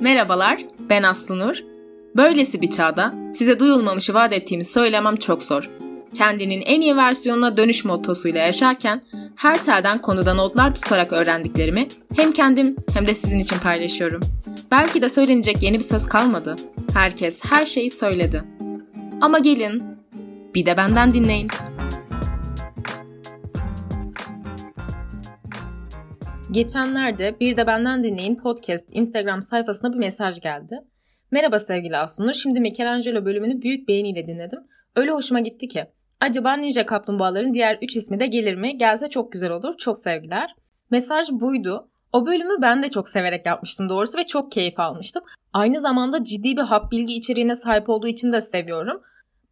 Merhabalar, ben Aslı. Böylesi bir çağda size duyulmamışı vaat ettiğimi söylemem çok zor. Kendinin en iyi versiyonuna dönüş mottosuyla yaşarken her telden konuda notlar tutarak öğrendiklerimi hem kendim hem de sizin için paylaşıyorum. Belki de söylenecek yeni bir söz kalmadı. Herkes her şeyi söyledi. Ama gelin, bir de benden dinleyin. Geçenlerde Bir de Benden Dinleyin podcast Instagram sayfasına bir mesaj geldi. Merhaba sevgili Asunur, şimdi Michelangelo bölümünü büyük beğeniyle dinledim. Öyle hoşuma gitti ki. Acaba Ninja Kaplumbağaların diğer 3 ismi de gelir mi? Gelse çok güzel olur. Çok sevgiler. Mesaj buydu. O bölümü ben de çok severek yapmıştım doğrusu ve çok keyif almıştım. Aynı zamanda ciddi bir hap bilgi içeriğine sahip olduğu için de seviyorum.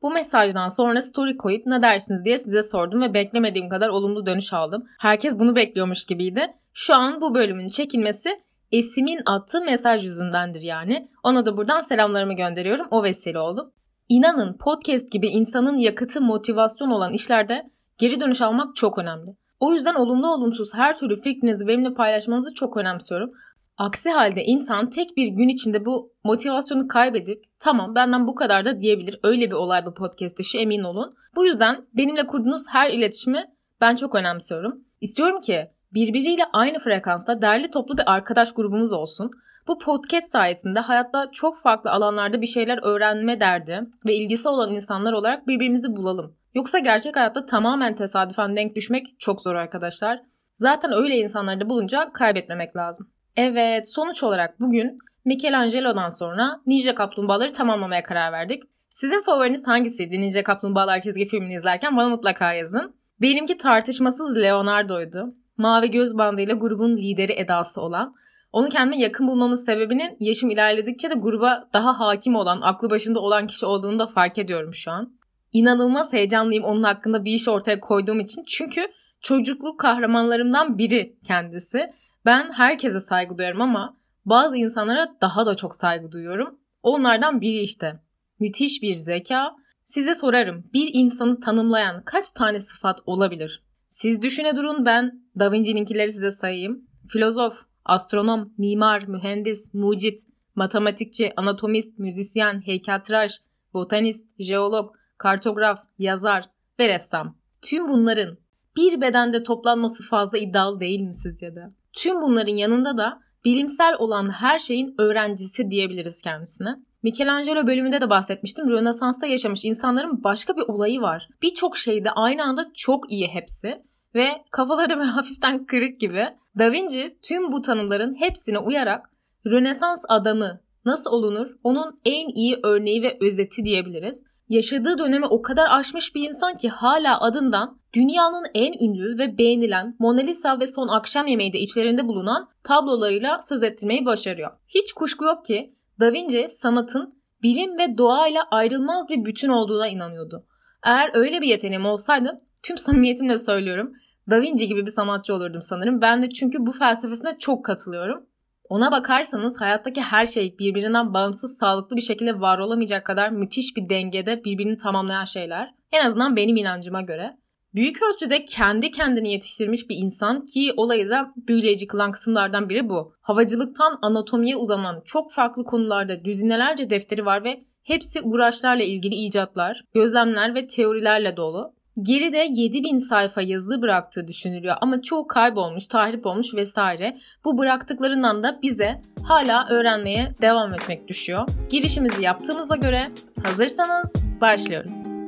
Bu mesajdan sonra story koyup ne dersiniz diye size sordum ve beklemediğim kadar olumlu dönüş aldım. Herkes bunu bekliyormuş gibiydi. Şu an bu bölümün çekilmesi Esim'in attığı mesaj yüzündendir yani. Ona da buradan selamlarımı gönderiyorum. O vesile oldu. İnanın podcast gibi insanın yakıtı motivasyon olan işlerde geri dönüş almak çok önemli. O yüzden olumlu olumsuz her türlü fikrinizi benimle paylaşmanızı çok önemsiyorum. Aksi halde insan tek bir gün içinde bu motivasyonu kaybedip tamam benden bu kadar da diyebilir. Öyle bir olay bu podcast işi emin olun. Bu yüzden benimle kurduğunuz her iletişimi ben çok önemsiyorum. İstiyorum ki birbiriyle aynı frekansta derli toplu bir arkadaş grubumuz olsun. Bu podcast sayesinde hayatta çok farklı alanlarda bir şeyler öğrenme derdi ve ilgisi olan insanlar olarak birbirimizi bulalım. Yoksa gerçek hayatta tamamen tesadüfen denk düşmek çok zor arkadaşlar. Zaten öyle insanları da bulunca kaybetmemek lazım. Evet, sonuç olarak bugün Michelangelo'dan sonra Ninja Kaplumbağaları tamamlamaya karar verdik. Sizin favoriniz hangisiydi Ninja Kaplumbağalar çizgi filmini izlerken bana mutlaka yazın. Benimki tartışmasız Leonardo'ydu. Mavi göz bandıyla grubun lideri edası olan. Onu kendime yakın bulmamın sebebinin yaşım ilerledikçe de gruba daha hakim olan, aklı başında olan kişi olduğunu da fark ediyorum şu an. İnanılmaz heyecanlıyım onun hakkında bir iş ortaya koyduğum için. Çünkü çocukluk kahramanlarımdan biri kendisi. Ben herkese saygı duyuyorum ama bazı insanlara daha da çok saygı duyuyorum. Onlardan biri işte. Müthiş bir zeka. Size sorarım bir insanı tanımlayan kaç tane sıfat olabilir? Siz düşüne durun ben Da Vinci'ninkileri size sayayım. Filozof, astronom, mimar, mühendis, mucit, matematikçi, anatomist, müzisyen, heykeltıraş, botanist, jeolog, kartograf, yazar ve ressam. Tüm bunların bir bedende toplanması fazla iddialı değil mi sizce de? Tüm bunların yanında da bilimsel olan her şeyin öğrencisi diyebiliriz kendisine. Michelangelo bölümünde de bahsetmiştim. Rönesans'ta yaşamış insanların başka bir olayı var. Birçok şeyde aynı anda çok iyi hepsi ve kafaları böyle hafiften kırık gibi. Da Vinci tüm bu tanımların hepsine uyarak Rönesans adamı nasıl olunur onun en iyi örneği ve özeti diyebiliriz. Yaşadığı dönemi o kadar aşmış bir insan ki hala adından dünyanın en ünlü ve beğenilen Mona Lisa ve Son Akşam Yemeği de içlerinde bulunan tablolarıyla söz ettirmeyi başarıyor. Hiç kuşku yok ki Da Vinci sanatın bilim ve doğayla ayrılmaz bir bütün olduğuna inanıyordu. Eğer öyle bir yeteneğim olsaydı tüm samimiyetimle söylüyorum Da Vinci gibi bir sanatçı olurdum sanırım. Ben de çünkü bu felsefesine çok katılıyorum. Ona bakarsanız hayattaki her şey birbirinden bağımsız sağlıklı bir şekilde var olamayacak kadar müthiş bir dengede birbirini tamamlayan şeyler. En azından benim inancıma göre. Büyük ölçüde kendi kendini yetiştirmiş bir insan ki olayı da büyüleyici kılan kısımlardan biri bu. Havacılıktan anatomiye uzanan çok farklı konularda düzinelerce defteri var ve hepsi uğraşlarla ilgili icatlar, gözlemler ve teorilerle dolu. Geride 7000 sayfa yazı bıraktığı düşünülüyor ama çoğu kaybolmuş, tahrip olmuş vesaire. Bu bıraktıklarından da bize hala öğrenmeye devam etmek düşüyor. Girişimizi yaptığımıza göre hazırsanız başlıyoruz.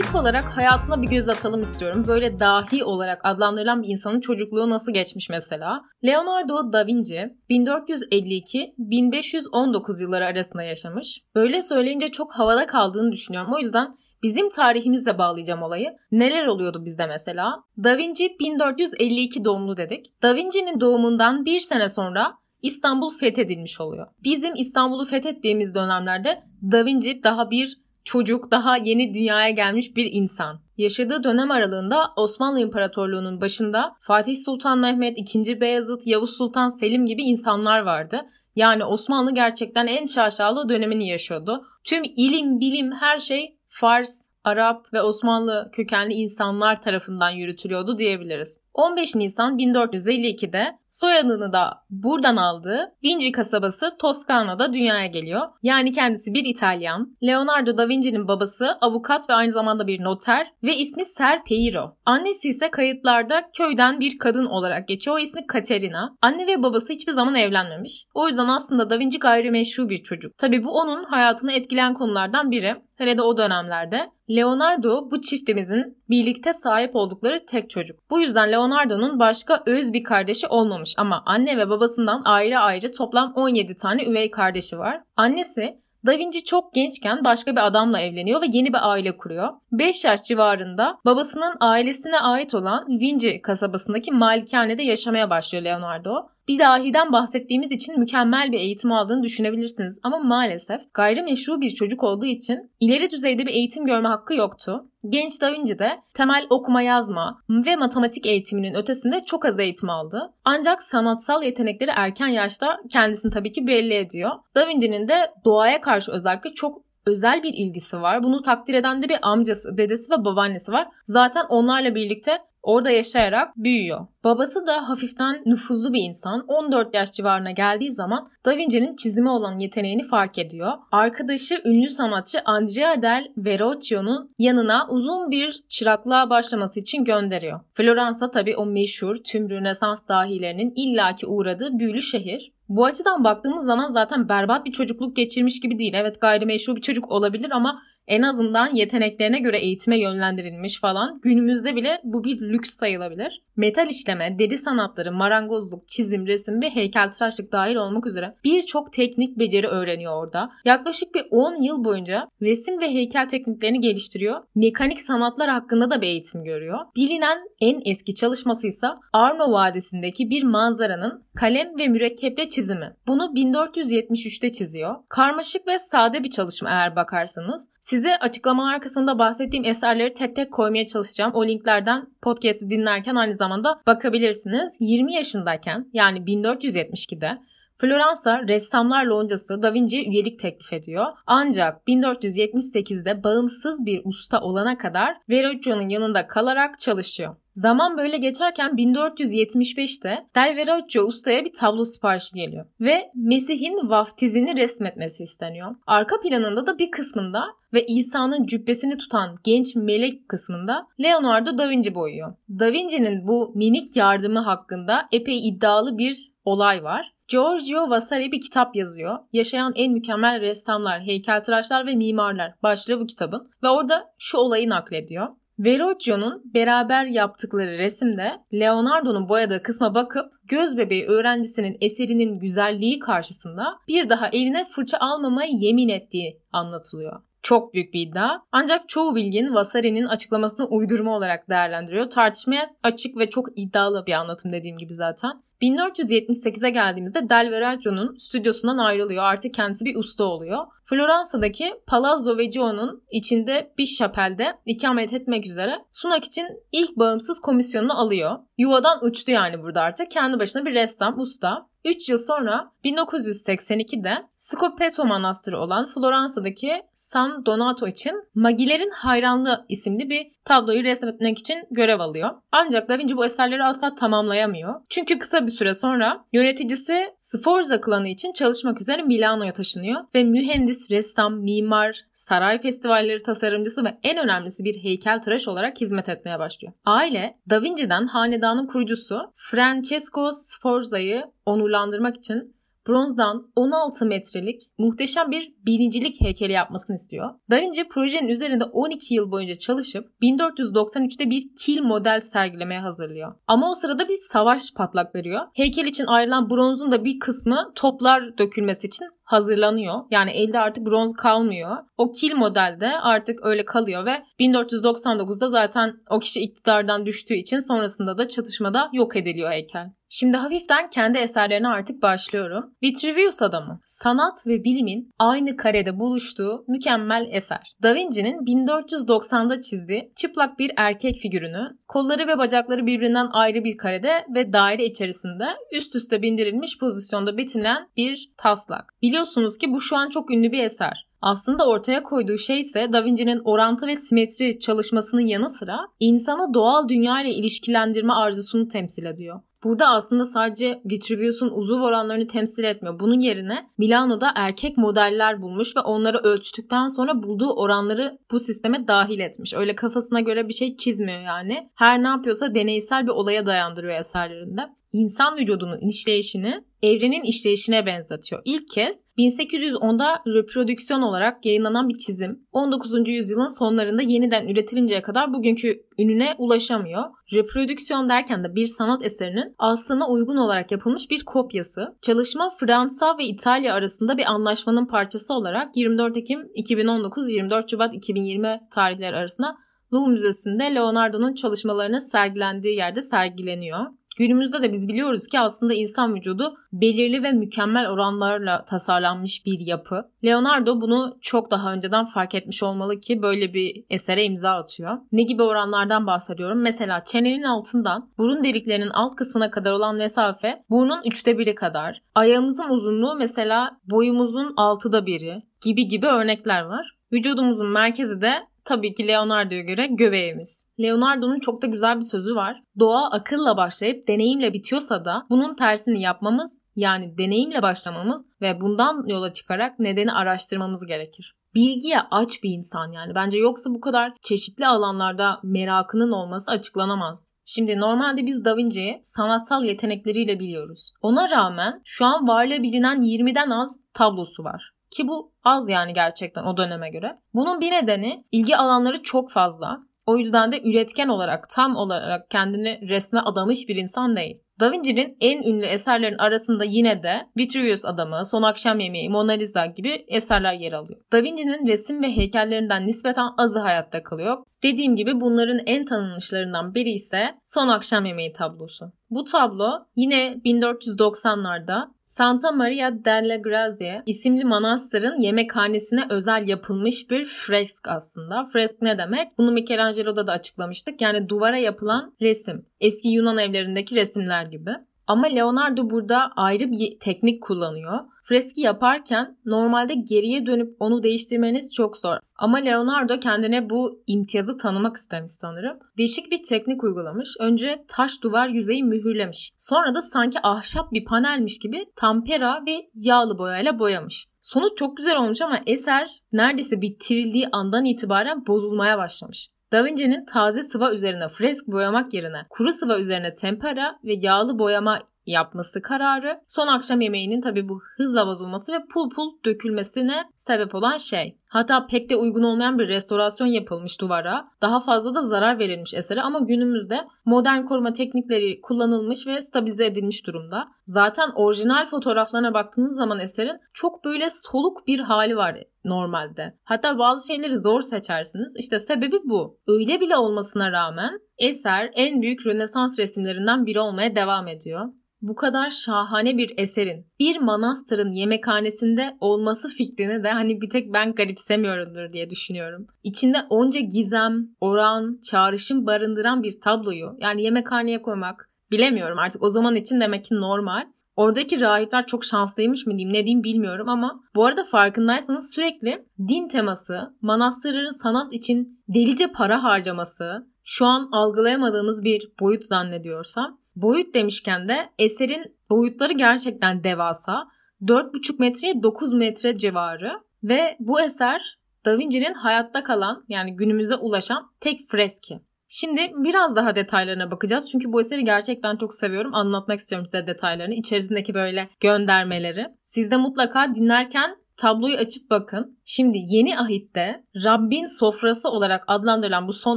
İlk olarak hayatına bir göz atalım istiyorum. Böyle dahi olarak adlandırılan bir insanın çocukluğu nasıl geçmiş mesela? Leonardo da Vinci 1452-1519 yılları arasında yaşamış. Böyle söyleyince çok havada kaldığını düşünüyorum. O yüzden Bizim tarihimizle bağlayacağım olayı. Neler oluyordu bizde mesela? Da Vinci 1452 doğumlu dedik. Da Vinci'nin doğumundan bir sene sonra İstanbul fethedilmiş oluyor. Bizim İstanbul'u fethettiğimiz dönemlerde Da Vinci daha bir çocuk, daha yeni dünyaya gelmiş bir insan. Yaşadığı dönem aralığında Osmanlı İmparatorluğu'nun başında Fatih Sultan Mehmet, II. Beyazıt, Yavuz Sultan Selim gibi insanlar vardı. Yani Osmanlı gerçekten en şaşalı dönemini yaşıyordu. Tüm ilim, bilim, her şey Fars, Arap ve Osmanlı kökenli insanlar tarafından yürütülüyordu diyebiliriz. 15 Nisan 1452'de soyadını da buradan aldığı Vinci kasabası Toskana'da dünyaya geliyor. Yani kendisi bir İtalyan. Leonardo da Vinci'nin babası avukat ve aynı zamanda bir noter ve ismi Ser Piero. Annesi ise kayıtlarda köyden bir kadın olarak geçiyor. O ismi Caterina. Anne ve babası hiçbir zaman evlenmemiş. O yüzden aslında Da Vinci gayrimeşru bir çocuk. Tabi bu onun hayatını etkileyen konulardan biri. Hele de o dönemlerde. Leonardo bu çiftimizin birlikte sahip oldukları tek çocuk. Bu yüzden Leonardo'nun başka öz bir kardeşi olmamış ama anne ve babasından ayrı ayrı toplam 17 tane üvey kardeşi var. Annesi Da Vinci çok gençken başka bir adamla evleniyor ve yeni bir aile kuruyor. 5 yaş civarında babasının ailesine ait olan Vinci kasabasındaki malikanede yaşamaya başlıyor Leonardo bir dahiden bahsettiğimiz için mükemmel bir eğitim aldığını düşünebilirsiniz. Ama maalesef gayrimeşru bir çocuk olduğu için ileri düzeyde bir eğitim görme hakkı yoktu. Genç Da Vinci de temel okuma yazma ve matematik eğitiminin ötesinde çok az eğitim aldı. Ancak sanatsal yetenekleri erken yaşta kendisini tabii ki belli ediyor. Da Vinci'nin de doğaya karşı özellikle çok özel bir ilgisi var. Bunu takdir eden de bir amcası, dedesi ve babaannesi var. Zaten onlarla birlikte Orada yaşayarak büyüyor. Babası da hafiften nüfuzlu bir insan. 14 yaş civarına geldiği zaman Da Vinci'nin çizime olan yeteneğini fark ediyor. Arkadaşı ünlü sanatçı Andrea del Verrocchio'nun yanına uzun bir çıraklığa başlaması için gönderiyor. Floransa tabii o meşhur tüm Rönesans dahilerinin illaki uğradığı büyülü şehir. Bu açıdan baktığımız zaman zaten berbat bir çocukluk geçirmiş gibi değil. Evet gayrimeşru bir çocuk olabilir ama en azından yeteneklerine göre eğitime yönlendirilmiş falan. Günümüzde bile bu bir lüks sayılabilir. Metal işleme, deri sanatları, marangozluk, çizim, resim ve heykeltıraşlık dahil olmak üzere birçok teknik beceri öğreniyor orada. Yaklaşık bir 10 yıl boyunca resim ve heykel tekniklerini geliştiriyor. Mekanik sanatlar hakkında da bir eğitim görüyor. Bilinen en eski çalışması ise Arno Vadisi'ndeki bir manzaranın kalem ve mürekkeple çizimi. Bunu 1473'te çiziyor. Karmaşık ve sade bir çalışma eğer bakarsanız. Size açıklamalar kısmında bahsettiğim eserleri tek tek koymaya çalışacağım. O linklerden podcast'i dinlerken aynı zamanda bakabilirsiniz. 20 yaşındayken yani 1472'de Floransa ressamlar loncası Da Vinci üyelik teklif ediyor. Ancak 1478'de bağımsız bir usta olana kadar Verrocchio'nun yanında kalarak çalışıyor. Zaman böyle geçerken 1475'te Del Verrocchio ustaya bir tablo siparişi geliyor ve Mesih'in vaftizini resmetmesi isteniyor. Arka planında da bir kısmında ve İsa'nın cübbesini tutan genç melek kısmında Leonardo da Vinci boyuyor. Da Vinci'nin bu minik yardımı hakkında epey iddialı bir olay var. Giorgio Vasari bir kitap yazıyor. Yaşayan en mükemmel ressamlar, heykeltıraşlar ve mimarlar başlığı bu kitabın. Ve orada şu olayı naklediyor. Verrocchio'nun beraber yaptıkları resimde Leonardo'nun boyadığı kısma bakıp göz bebeği öğrencisinin eserinin güzelliği karşısında bir daha eline fırça almamaya yemin ettiği anlatılıyor. Çok büyük bir iddia. Ancak çoğu bilgin Vasari'nin açıklamasını uydurma olarak değerlendiriyor. Tartışmaya açık ve çok iddialı bir anlatım dediğim gibi zaten. 1478'e geldiğimizde Del Verrocchio'nun stüdyosundan ayrılıyor. Artık kendisi bir usta oluyor. Floransa'daki Palazzo Vecchio'nun içinde bir şapelde ikamet etmek üzere sunak için ilk bağımsız komisyonunu alıyor. Yuvadan uçtu yani burada artık. Kendi başına bir ressam, usta. 3 yıl sonra 1982'de Scopeto Manastırı olan Floransa'daki San Donato için Magilerin Hayranlığı isimli bir tabloyu resmetmek için görev alıyor. Ancak Da Vinci bu eserleri asla tamamlayamıyor. Çünkü kısa bir süre sonra yöneticisi Sforza klanı için çalışmak üzere Milano'ya taşınıyor ve mühendis, ressam, mimar, saray festivalleri tasarımcısı ve en önemlisi bir heykeltıraş olarak hizmet etmeye başlıyor. Aile Da Vinci'den hanedanın kurucusu Francesco Sforza'yı onurlandırmak için bronzdan 16 metrelik muhteşem bir binicilik heykeli yapmasını istiyor. Da Vinci projenin üzerinde 12 yıl boyunca çalışıp 1493'te bir kil model sergilemeye hazırlıyor. Ama o sırada bir savaş patlak veriyor. Heykel için ayrılan bronzun da bir kısmı toplar dökülmesi için hazırlanıyor. Yani elde artık bronz kalmıyor. O kil modelde artık öyle kalıyor ve 1499'da zaten o kişi iktidardan düştüğü için sonrasında da çatışmada yok ediliyor heykel. Şimdi hafiften kendi eserlerine artık başlıyorum. Vitruvius Adamı, sanat ve bilimin aynı karede buluştuğu mükemmel eser. Da Vinci'nin 1490'da çizdiği çıplak bir erkek figürünü, kolları ve bacakları birbirinden ayrı bir karede ve daire içerisinde üst üste bindirilmiş pozisyonda betimlen bir taslak. Biliyorsunuz ki bu şu an çok ünlü bir eser. Aslında ortaya koyduğu şey ise Da Vinci'nin orantı ve simetri çalışmasının yanı sıra insanı doğal dünya ile ilişkilendirme arzusunu temsil ediyor. Burada aslında sadece Vitruvius'un uzuv oranlarını temsil etmiyor. Bunun yerine Milano'da erkek modeller bulmuş ve onları ölçtükten sonra bulduğu oranları bu sisteme dahil etmiş. Öyle kafasına göre bir şey çizmiyor yani. Her ne yapıyorsa deneysel bir olaya dayandırıyor eserlerinde. İnsan vücudunun işleyişini evrenin işleyişine benzetiyor. İlk kez 1810'da reprodüksiyon olarak yayınlanan bir çizim 19. yüzyılın sonlarında yeniden üretilinceye kadar bugünkü ününe ulaşamıyor. Reprodüksiyon derken de bir sanat eserinin aslına uygun olarak yapılmış bir kopyası. Çalışma Fransa ve İtalya arasında bir anlaşmanın parçası olarak 24 Ekim 2019-24 Şubat 2020 tarihleri arasında Louvre Müzesi'nde Leonardo'nun çalışmalarının sergilendiği yerde sergileniyor. Günümüzde de biz biliyoruz ki aslında insan vücudu belirli ve mükemmel oranlarla tasarlanmış bir yapı. Leonardo bunu çok daha önceden fark etmiş olmalı ki böyle bir esere imza atıyor. Ne gibi oranlardan bahsediyorum? Mesela çenenin altından burun deliklerinin alt kısmına kadar olan mesafe burnun üçte biri kadar. Ayağımızın uzunluğu mesela boyumuzun altıda biri gibi gibi örnekler var. Vücudumuzun merkezi de tabii ki Leonardo'ya göre göbeğimiz. Leonardo'nun çok da güzel bir sözü var. Doğa akılla başlayıp deneyimle bitiyorsa da bunun tersini yapmamız yani deneyimle başlamamız ve bundan yola çıkarak nedeni araştırmamız gerekir. Bilgiye aç bir insan yani. Bence yoksa bu kadar çeşitli alanlarda merakının olması açıklanamaz. Şimdi normalde biz Da Vinci'yi sanatsal yetenekleriyle biliyoruz. Ona rağmen şu an varlığı bilinen 20'den az tablosu var. Ki bu az yani gerçekten o döneme göre. Bunun bir nedeni ilgi alanları çok fazla. O yüzden de üretken olarak tam olarak kendini resme adamış bir insan değil. Da Vinci'nin en ünlü eserlerin arasında yine de Vitruvius Adamı, Son Akşam Yemeği, Mona Lisa gibi eserler yer alıyor. Da Vinci'nin resim ve heykellerinden nispeten azı hayatta kalıyor. Dediğim gibi bunların en tanınmışlarından biri ise Son Akşam Yemeği tablosu. Bu tablo yine 1490'larda Santa Maria della Grazia isimli manastırın yemekhanesine özel yapılmış bir fresk aslında. Fresk ne demek? Bunu Michelangelo'da da açıklamıştık. Yani duvara yapılan resim. Eski Yunan evlerindeki resimler gibi. Ama Leonardo burada ayrı bir teknik kullanıyor. Freski yaparken normalde geriye dönüp onu değiştirmeniz çok zor. Ama Leonardo kendine bu imtiyazı tanımak istemiş sanırım. Değişik bir teknik uygulamış. Önce taş duvar yüzeyi mühürlemiş. Sonra da sanki ahşap bir panelmiş gibi tampera ve yağlı boyayla boyamış. Sonuç çok güzel olmuş ama eser neredeyse bitirildiği andan itibaren bozulmaya başlamış. Da Vinci'nin taze sıva üzerine fresk boyamak yerine kuru sıva üzerine tempera ve yağlı boyama yapması kararı son akşam yemeğinin tabi bu hızla bozulması ve pul pul dökülmesine sebep olan şey. Hatta pek de uygun olmayan bir restorasyon yapılmış duvara. Daha fazla da zarar verilmiş esere ama günümüzde modern koruma teknikleri kullanılmış ve stabilize edilmiş durumda. Zaten orijinal fotoğraflarına baktığınız zaman eserin çok böyle soluk bir hali var normalde. Hatta bazı şeyleri zor seçersiniz. İşte sebebi bu. Öyle bile olmasına rağmen eser en büyük Rönesans resimlerinden biri olmaya devam ediyor bu kadar şahane bir eserin bir manastırın yemekhanesinde olması fikrini de hani bir tek ben garipsemiyorumdur diye düşünüyorum. İçinde onca gizem, oran, çağrışım barındıran bir tabloyu yani yemekhaneye koymak bilemiyorum artık o zaman için demek ki normal. Oradaki rahipler çok şanslıymış mı diyeyim ne diyeyim bilmiyorum ama bu arada farkındaysanız sürekli din teması, manastırların sanat için delice para harcaması, şu an algılayamadığımız bir boyut zannediyorsam Boyut demişken de eserin boyutları gerçekten devasa. 4,5 metreye 9 metre civarı ve bu eser Da Vinci'nin hayatta kalan yani günümüze ulaşan tek freski. Şimdi biraz daha detaylarına bakacağız. Çünkü bu eseri gerçekten çok seviyorum. Anlatmak istiyorum size detaylarını. İçerisindeki böyle göndermeleri. Siz de mutlaka dinlerken tabloyu açıp bakın. Şimdi yeni ahitte Rabbin sofrası olarak adlandırılan bu son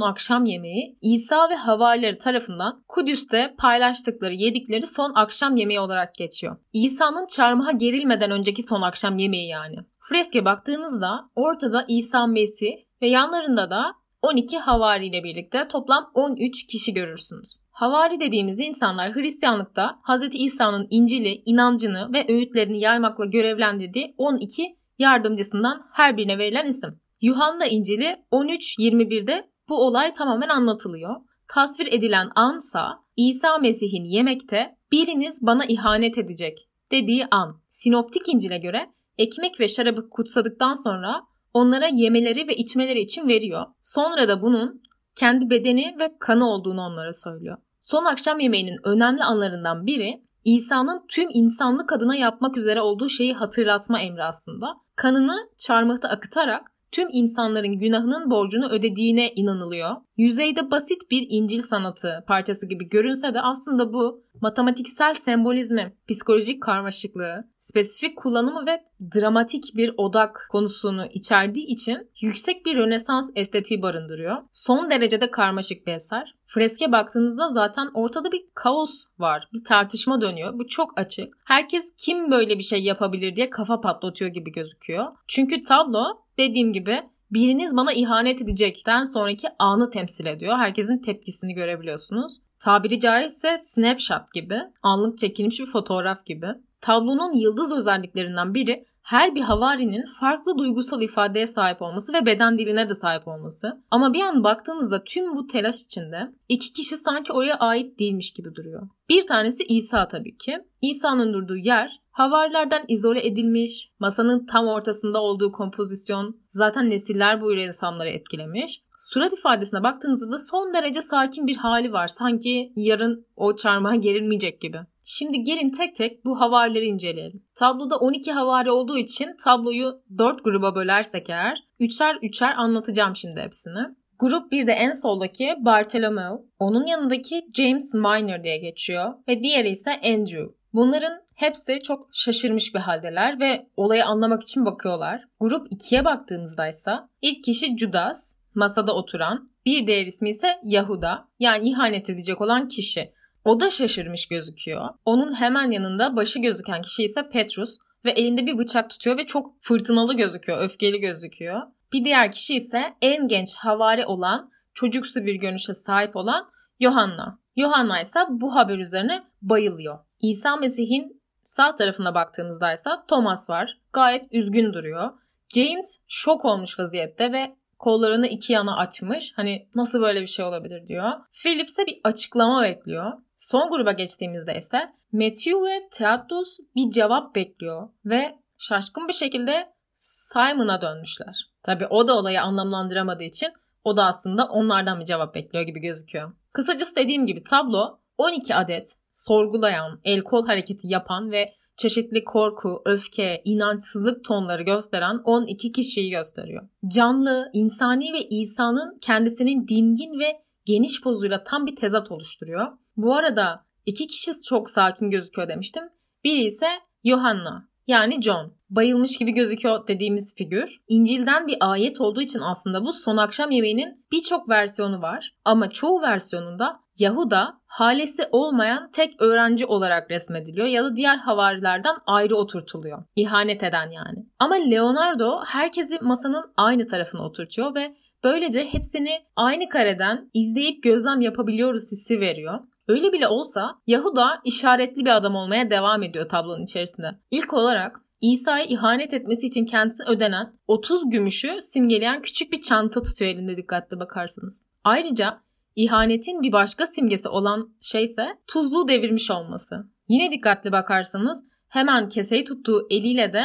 akşam yemeği İsa ve havarileri tarafından Kudüs'te paylaştıkları yedikleri son akşam yemeği olarak geçiyor. İsa'nın çarmıha gerilmeden önceki son akşam yemeği yani. Freske baktığımızda ortada İsa Mesih ve yanlarında da 12 havari ile birlikte toplam 13 kişi görürsünüz. Havari dediğimiz insanlar Hristiyanlıkta Hz. İsa'nın İncil'i, inancını ve öğütlerini yaymakla görevlendirdiği 12 yardımcısından her birine verilen isim. Yuhanna İncil'i 13.21'de bu olay tamamen anlatılıyor. Tasvir edilen ansa İsa Mesih'in yemekte biriniz bana ihanet edecek dediği an. Sinoptik İncil'e göre ekmek ve şarabı kutsadıktan sonra onlara yemeleri ve içmeleri için veriyor. Sonra da bunun kendi bedeni ve kanı olduğunu onlara söylüyor. Son akşam yemeğinin önemli anlarından biri İsa'nın tüm insanlık adına yapmak üzere olduğu şeyi hatırlatma emri aslında. Kanını çarmıhta akıtarak tüm insanların günahının borcunu ödediğine inanılıyor. Yüzeyde basit bir İncil sanatı parçası gibi görünse de aslında bu matematiksel sembolizmi, psikolojik karmaşıklığı, spesifik kullanımı ve dramatik bir odak konusunu içerdiği için yüksek bir Rönesans estetiği barındırıyor. Son derecede karmaşık bir eser. Freske baktığınızda zaten ortada bir kaos var. Bir tartışma dönüyor. Bu çok açık. Herkes kim böyle bir şey yapabilir diye kafa patlatıyor gibi gözüküyor. Çünkü tablo dediğim gibi biriniz bana ihanet edecekten sonraki anı temsil ediyor. Herkesin tepkisini görebiliyorsunuz. Tabiri caizse snapshot gibi, anlık çekilmiş bir fotoğraf gibi. Tablonun yıldız özelliklerinden biri her bir havarinin farklı duygusal ifadeye sahip olması ve beden diline de sahip olması. Ama bir an baktığınızda tüm bu telaş içinde iki kişi sanki oraya ait değilmiş gibi duruyor. Bir tanesi İsa tabii ki. İsa'nın durduğu yer havarilerden izole edilmiş, masanın tam ortasında olduğu kompozisyon zaten nesiller boyu insanları etkilemiş. Surat ifadesine baktığınızda da son derece sakin bir hali var. Sanki yarın o çarmıha gerilmeyecek gibi. Şimdi gelin tek tek bu havarileri inceleyelim. Tabloda 12 havari olduğu için tabloyu 4 gruba bölersek eğer üçer üçer anlatacağım şimdi hepsini. Grup bir de en soldaki Bartholomew, onun yanındaki James Minor diye geçiyor ve diğeri ise Andrew. Bunların hepsi çok şaşırmış bir haldeler ve olayı anlamak için bakıyorlar. Grup 2'ye baktığımızda ise ilk kişi Judas, masada oturan, bir diğer ismi ise Yahuda yani ihanet edecek olan kişi. O da şaşırmış gözüküyor. Onun hemen yanında başı gözüken kişi ise Petrus ve elinde bir bıçak tutuyor ve çok fırtınalı gözüküyor, öfkeli gözüküyor. Bir diğer kişi ise en genç havari olan, çocuksu bir görünüşe sahip olan Yohanna. Yohanna ise bu haber üzerine bayılıyor. İsa Mesih'in sağ tarafına baktığımızda ise Thomas var. Gayet üzgün duruyor. James şok olmuş vaziyette ve kollarını iki yana açmış. Hani nasıl böyle bir şey olabilir diyor. Philip ise bir açıklama bekliyor. Son gruba geçtiğimizde ise Matthew ve Theodus bir cevap bekliyor ve şaşkın bir şekilde Simon'a dönmüşler. Tabi o da olayı anlamlandıramadığı için o da aslında onlardan bir cevap bekliyor gibi gözüküyor. Kısacası dediğim gibi tablo 12 adet sorgulayan, el kol hareketi yapan ve çeşitli korku, öfke, inançsızlık tonları gösteren 12 kişiyi gösteriyor. Canlı, insani ve İsa'nın kendisinin dingin ve geniş pozuyla tam bir tezat oluşturuyor. Bu arada iki kişi çok sakin gözüküyor demiştim. Biri ise Johanna yani John. Bayılmış gibi gözüküyor dediğimiz figür. İncil'den bir ayet olduğu için aslında bu son akşam yemeğinin birçok versiyonu var. Ama çoğu versiyonunda Yahuda halesi olmayan tek öğrenci olarak resmediliyor ya da diğer havarilerden ayrı oturtuluyor. İhanet eden yani. Ama Leonardo herkesi masanın aynı tarafına oturtuyor ve böylece hepsini aynı kareden izleyip gözlem yapabiliyoruz hissi veriyor. Öyle bile olsa Yahuda işaretli bir adam olmaya devam ediyor tablonun içerisinde. İlk olarak İsa'ya ihanet etmesi için kendisine ödenen 30 gümüşü simgeleyen küçük bir çanta tutuyor elinde dikkatli bakarsanız. Ayrıca ihanetin bir başka simgesi olan şey ise tuzluğu devirmiş olması. Yine dikkatli bakarsanız hemen keseyi tuttuğu eliyle de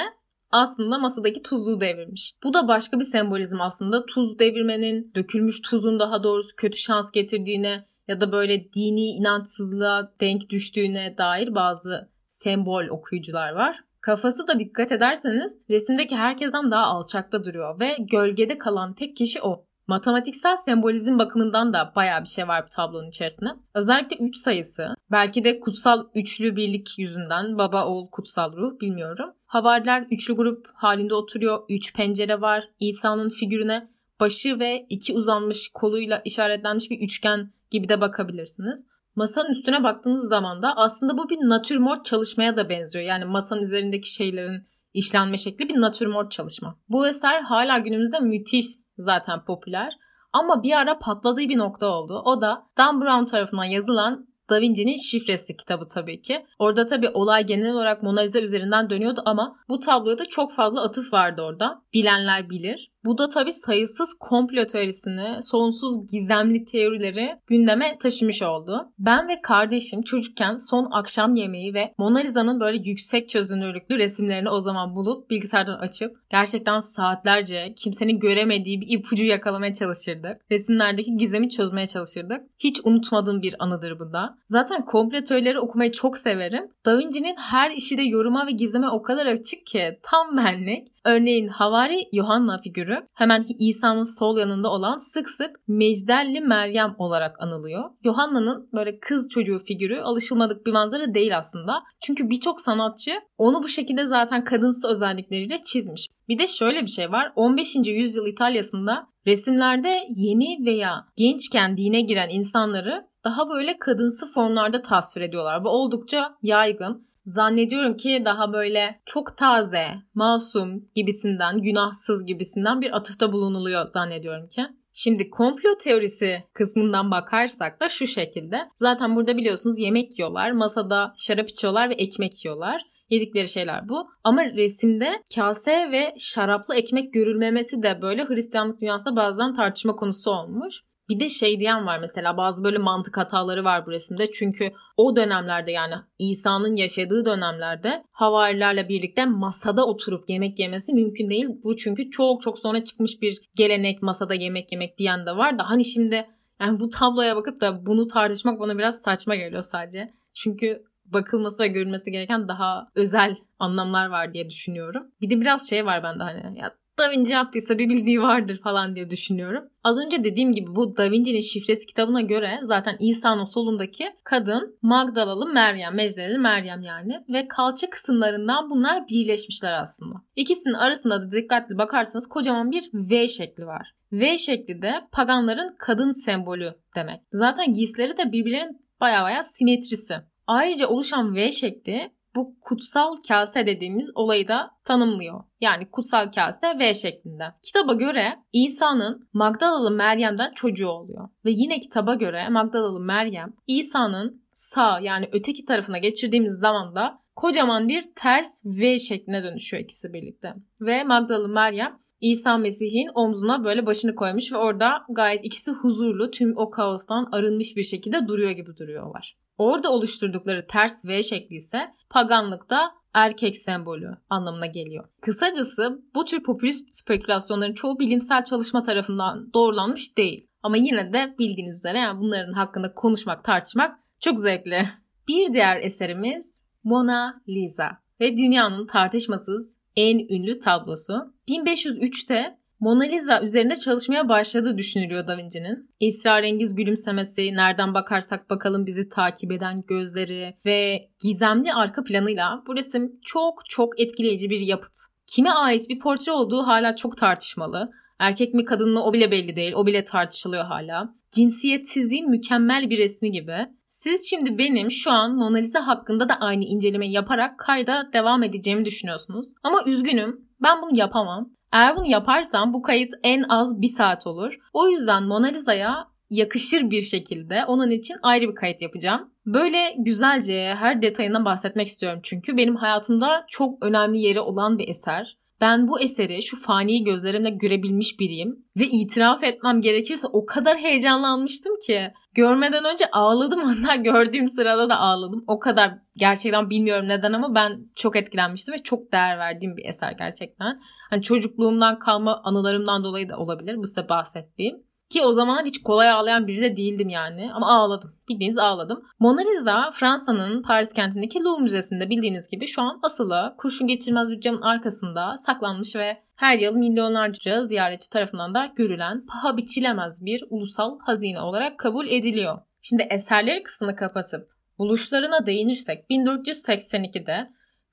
aslında masadaki tuzluğu devirmiş. Bu da başka bir sembolizm aslında. Tuz devirmenin, dökülmüş tuzun daha doğrusu kötü şans getirdiğine ya da böyle dini inançsızlığa denk düştüğüne dair bazı sembol okuyucular var. Kafası da dikkat ederseniz resimdeki herkesten daha alçakta duruyor ve gölgede kalan tek kişi o. Matematiksel sembolizm bakımından da baya bir şey var bu tablonun içerisinde. Özellikle 3 sayısı, belki de kutsal üçlü birlik yüzünden baba oğul kutsal ruh bilmiyorum. Havariler üçlü grup halinde oturuyor. Üç pencere var. İsa'nın figürüne başı ve iki uzanmış koluyla işaretlenmiş bir üçgen gibi de bakabilirsiniz. Masanın üstüne baktığınız zaman da aslında bu bir natürmort çalışmaya da benziyor. Yani masanın üzerindeki şeylerin işlenme şekli bir natürmort çalışma. Bu eser hala günümüzde müthiş zaten popüler. Ama bir ara patladığı bir nokta oldu. O da Dan Brown tarafından yazılan Da Vinci'nin şifresi kitabı tabii ki. Orada tabii olay genel olarak Mona Lisa üzerinden dönüyordu ama bu tabloya da çok fazla atıf vardı orada. Bilenler bilir. Bu da tabii sayısız komplo teorisini, sonsuz gizemli teorileri gündeme taşımış oldu. Ben ve kardeşim çocukken son akşam yemeği ve Mona Lisa'nın böyle yüksek çözünürlüklü resimlerini o zaman bulup bilgisayardan açıp gerçekten saatlerce kimsenin göremediği bir ipucu yakalamaya çalışırdık. Resimlerdeki gizemi çözmeye çalışırdık. Hiç unutmadığım bir anıdır bu da. Zaten komplo teorileri okumayı çok severim. Da Vinci'nin her işi de yoruma ve gizeme o kadar açık ki tam benlik. Örneğin Havari Yohanna figürü hemen İsa'nın sol yanında olan sık sık Mecdelli Meryem olarak anılıyor. Yohanna'nın böyle kız çocuğu figürü alışılmadık bir manzara değil aslında. Çünkü birçok sanatçı onu bu şekilde zaten kadınsı özellikleriyle çizmiş. Bir de şöyle bir şey var. 15. yüzyıl İtalya'sında resimlerde yeni veya gençken dine giren insanları daha böyle kadınsı formlarda tasvir ediyorlar. Bu oldukça yaygın. Zannediyorum ki daha böyle çok taze, masum gibisinden, günahsız gibisinden bir atıfta bulunuluyor zannediyorum ki. Şimdi komplo teorisi kısmından bakarsak da şu şekilde. Zaten burada biliyorsunuz yemek yiyorlar, masada şarap içiyorlar ve ekmek yiyorlar. Yedikleri şeyler bu. Ama resimde kase ve şaraplı ekmek görülmemesi de böyle Hristiyanlık dünyasında bazen tartışma konusu olmuş. Bir de şey diyen var mesela bazı böyle mantık hataları var bu resimde. Çünkü o dönemlerde yani İsa'nın yaşadığı dönemlerde havarilerle birlikte masada oturup yemek yemesi mümkün değil. Bu çünkü çok çok sonra çıkmış bir gelenek masada yemek yemek diyen de var da hani şimdi yani bu tabloya bakıp da bunu tartışmak bana biraz saçma geliyor sadece. Çünkü bakılması ve görülmesi gereken daha özel anlamlar var diye düşünüyorum. Bir de biraz şey var bende hani ya Da Vinci yaptıysa bir bildiği vardır falan diye düşünüyorum. Az önce dediğim gibi bu Da Vinci'nin şifresi kitabına göre zaten İsa'nın solundaki kadın Magdalalı Meryem, Mecdeleli Meryem yani ve kalça kısımlarından bunlar birleşmişler aslında. İkisinin arasında da dikkatli bakarsanız kocaman bir V şekli var. V şekli de paganların kadın sembolü demek. Zaten giysileri de birbirlerinin baya baya simetrisi. Ayrıca oluşan V şekli bu kutsal kase dediğimiz olayı da tanımlıyor. Yani kutsal kase V şeklinde. Kitaba göre İsa'nın Magdalalı Meryem'den çocuğu oluyor. Ve yine kitaba göre Magdalalı Meryem İsa'nın sağ yani öteki tarafına geçirdiğimiz zaman da kocaman bir ters V şekline dönüşüyor ikisi birlikte. Ve Magdalalı Meryem İsa Mesih'in omzuna böyle başını koymuş ve orada gayet ikisi huzurlu tüm o kaostan arınmış bir şekilde duruyor gibi duruyorlar. Orada oluşturdukları ters V şekli ise paganlıkta erkek sembolü anlamına geliyor. Kısacası bu tür popülist spekülasyonların çoğu bilimsel çalışma tarafından doğrulanmış değil. Ama yine de bildiğiniz üzere yani bunların hakkında konuşmak, tartışmak çok zevkli. Bir diğer eserimiz Mona Lisa ve dünyanın tartışmasız en ünlü tablosu. 1503'te Mona Lisa üzerinde çalışmaya başladığı düşünülüyor Da Vinci'nin. Esrarengiz gülümsemesi, nereden bakarsak bakalım bizi takip eden gözleri ve gizemli arka planıyla bu resim çok çok etkileyici bir yapıt. Kime ait bir portre olduğu hala çok tartışmalı. Erkek mi kadın mı o bile belli değil. O bile tartışılıyor hala. Cinsiyetsizliğin mükemmel bir resmi gibi. Siz şimdi benim şu an Mona Lisa hakkında da aynı inceleme yaparak kayda devam edeceğimi düşünüyorsunuz. Ama üzgünüm ben bunu yapamam. Eğer bunu yaparsam bu kayıt en az bir saat olur. O yüzden Mona Lisa'ya yakışır bir şekilde onun için ayrı bir kayıt yapacağım. Böyle güzelce her detayından bahsetmek istiyorum çünkü benim hayatımda çok önemli yeri olan bir eser. Ben bu eseri şu fani gözlerimle görebilmiş biriyim ve itiraf etmem gerekirse o kadar heyecanlanmıştım ki görmeden önce ağladım hatta gördüğüm sırada da ağladım. O kadar gerçekten bilmiyorum neden ama ben çok etkilenmiştim ve çok değer verdiğim bir eser gerçekten. Hani çocukluğumdan kalma anılarımdan dolayı da olabilir bu size bahsettiğim. Ki o zaman hiç kolay ağlayan biri de değildim yani. Ama ağladım. Bildiğiniz ağladım. Mona Lisa Fransa'nın Paris kentindeki Louvre Müzesi'nde bildiğiniz gibi şu an asılı kurşun geçirmez bir camın arkasında saklanmış ve her yıl milyonlarca ziyaretçi tarafından da görülen paha biçilemez bir ulusal hazine olarak kabul ediliyor. Şimdi eserleri kısmını kapatıp buluşlarına değinirsek 1482'de